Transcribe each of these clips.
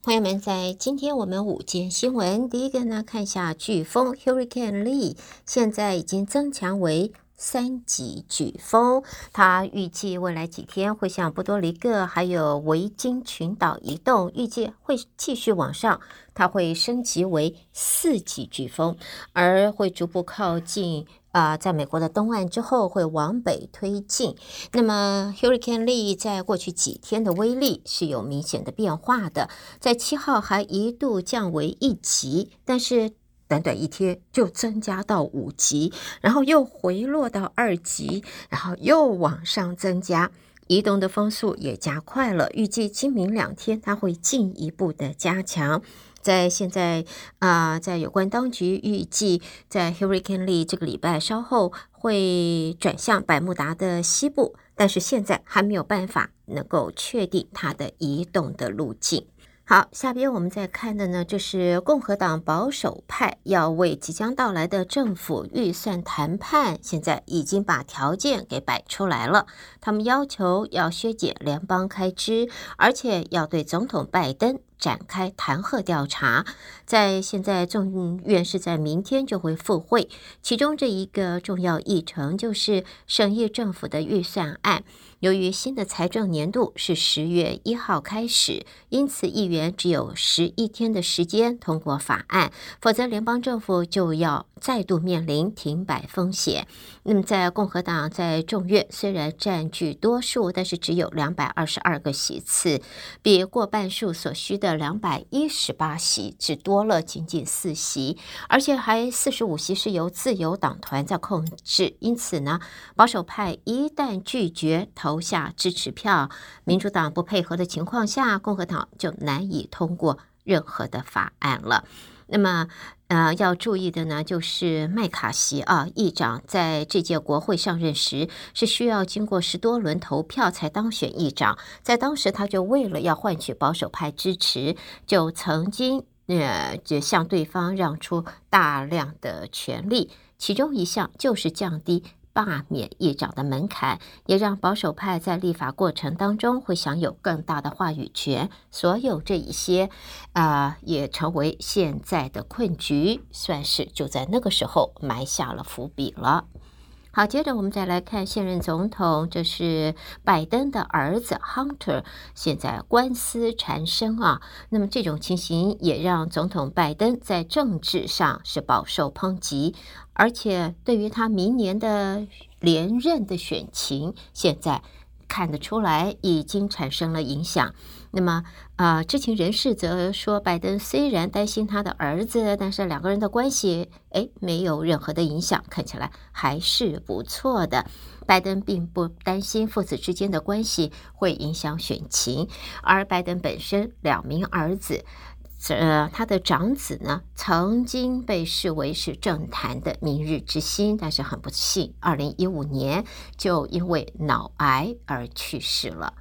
朋友们，在今天我们五件新闻，第一个呢，看一下飓风 Hurricane Lee，现在已经增强为三级飓风，它预计未来几天会向波多黎各还有维京群岛移动，预计会继续往上，它会升级为四级飓风，而会逐步靠近啊、在美国的东岸之后会往北推进。那么 Hurricane Lee 在过去几天的威力是有明显的变化的，在七号还一度降为一级，但是。短短一天就增加到五级，然后又回落到二级，然后又往上增加，移动的风速也加快了。预计今明两天它会进一步的加强。在现在啊、在有关当局预计，在 Hurricane Lee 这个礼拜稍后会转向百慕达的西部，但是现在还没有办法能够确定它的移动的路径。好，下边我们再看的呢，就是共和党保守派要为即将到来的政府预算谈判，现在已经把条件给摆出来了。他们要求要削减联邦开支，而且要对总统拜登展开弹劾调查。在现在众院是在明天就会复会，其中这一个重要议程就是审议政府的预算案。由于新的财政年度是十月一号开始，因此议员只有十一天的时间通过法案，否则联邦政府就要再度面临停摆风险。那么，在共和党在众院虽然占据多数，但是只有两百二十二个席次，比过半数所需的两百一十八席只多了仅仅四席，而且还四十五席是由自由党团在控制。因此呢，保守派一旦拒绝投投下支持票，民主党不配合的情况下，共和党就难以通过任何的法案了。那么，呃，要注意的呢，就是麦卡锡啊，议长在这届国会上任时是需要经过十多轮投票才当选议长，在当时他就为了要换取保守派支持，就曾经呃就向对方让出大量的权利，其中一项就是降低。罢免议长的门槛，也让保守派在立法过程当中会享有更大的话语权。所有这一些，啊、也成为现在的困局，算是就在那个时候埋下了伏笔了。好，接着我们再来看现任总统，这是拜登的儿子 Hunter，现在官司缠身啊。那么这种情形也让总统拜登在政治上是饱受抨击。而且对于他明年的连任的选情，现在看得出来已经产生了影响。那么，啊、呃，知情人士则说，拜登虽然担心他的儿子，但是两个人的关系，诶，没有任何的影响，看起来还是不错的。拜登并不担心父子之间的关系会影响选情，而拜登本身两名儿子。呃，他的长子呢，曾经被视为是政坛的明日之星，但是很不幸，二零一五年就因为脑癌而去世了。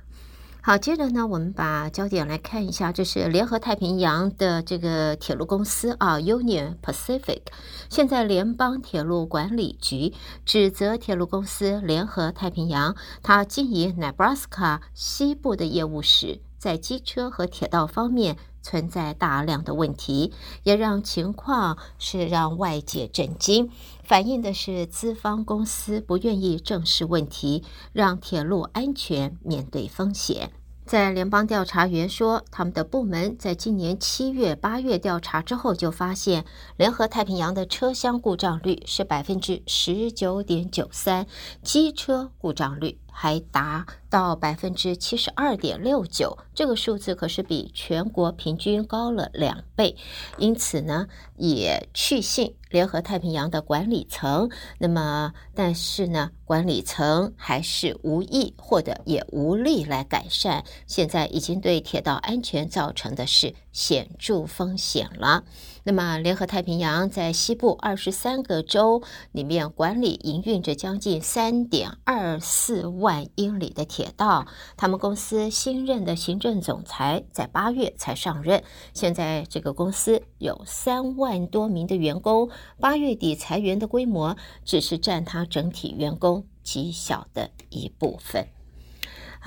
好，接着呢，我们把焦点来看一下，这是联合太平洋的这个铁路公司啊，Union Pacific。现在联邦铁路管理局指责铁路公司联合太平洋，它经营 Nebraska 西部的业务时，在机车和铁道方面。存在大量的问题，也让情况是让外界震惊，反映的是资方公司不愿意正视问题，让铁路安全面对风险。在联邦调查员说，他们的部门在今年七月、八月调查之后，就发现联合太平洋的车厢故障率是百分之十九点九三，机车故障率还达到百分之七十二点六九，这个数字可是比全国平均高了两倍，因此呢，也确信联合太平洋的管理层。那么，但是呢，管理层还是无意或者也无力来改善，现在已经对铁道安全造成的是显著风险了。那么，联合太平洋在西部二十三个州里面管理营运着将近三点二四万英里的铁道。他们公司新任的行政总裁在八月才上任，现在这个公司有三万多名的员工，八月底裁员的规模只是占他整体员工极小的一部分。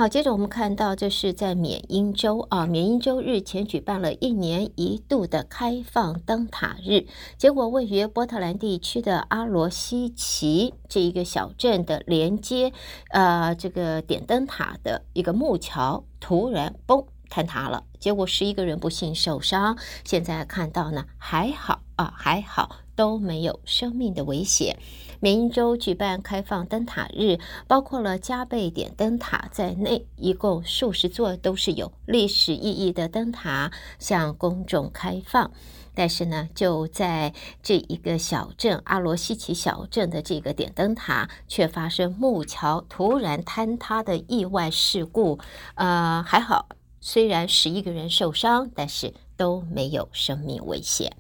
好，接着我们看到，这是在缅因州啊，缅因州日前举办了一年一度的开放灯塔日，结果位于波特兰地区的阿罗西奇这一个小镇的连接呃这个点灯塔的一个木桥突然崩坍塌了，结果十一个人不幸受伤。现在看到呢，还好啊，还好都没有生命的危险。缅因州举办开放灯塔日，包括了加倍点灯塔在内，一共数十座都是有历史意义的灯塔向公众开放。但是呢，就在这一个小镇阿罗西奇小镇的这个点灯塔，却发生木桥突然坍塌的意外事故。呃，还好，虽然十一个人受伤，但是都没有生命危险。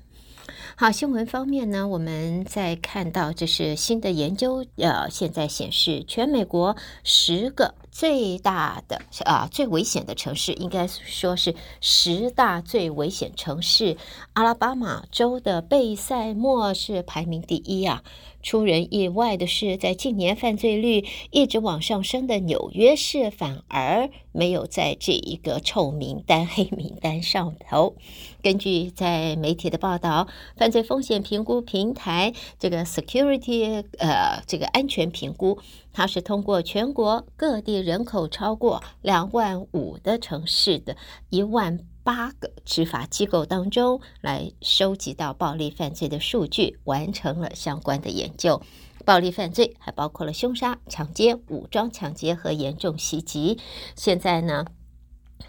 好，新闻方面呢，我们在看到这是新的研究，呃，现在显示全美国十个最大的啊最危险的城市，应该说是十大最危险城市，阿拉巴马州的贝塞莫是排名第一啊。出人意外的是，在近年犯罪率一直往上升的纽约市，反而没有在这一个臭名单、黑名单上头。根据在媒体的报道，犯罪风险评估平台这个 Security 呃这个安全评估，它是通过全国各地人口超过两万五的城市的一万。八个执法机构当中来收集到暴力犯罪的数据，完成了相关的研究。暴力犯罪还包括了凶杀、抢劫、武装抢劫和严重袭击。现在呢，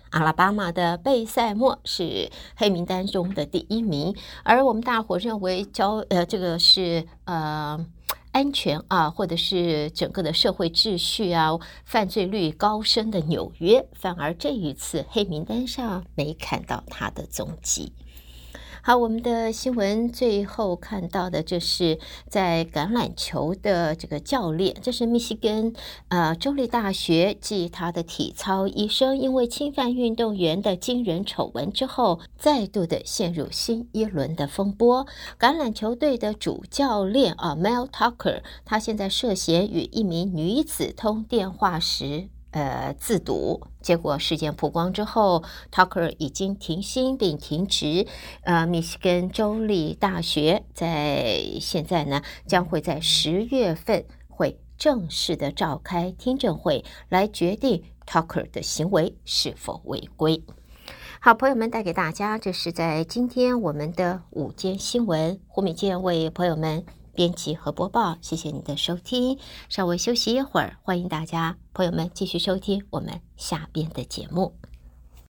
阿拉巴马的贝塞莫是黑名单中的第一名，而我们大伙认为交呃这个是呃。安全啊，或者是整个的社会秩序啊，犯罪率高升的纽约，反而这一次黑名单上没看到他的踪迹。好，我们的新闻最后看到的，就是在橄榄球的这个教练，这是密西根呃州立大学继他的体操医生，因为侵犯运动员的惊人丑闻之后，再度的陷入新一轮的风波。橄榄球队的主教练啊，Mel Tucker，他现在涉嫌与一名女子通电话时。呃，自渎，结果事件曝光之后，Tucker 已经停薪并停职。呃，密西根州立大学在现在呢，将会在十月份会正式的召开听证会，来决定 Tucker 的行为是否违规。好，朋友们带给大家，这是在今天我们的午间新闻，胡敏健为朋友们。编辑和播报，谢谢你的收听。稍微休息一会儿，欢迎大家朋友们继续收听我们下边的节目。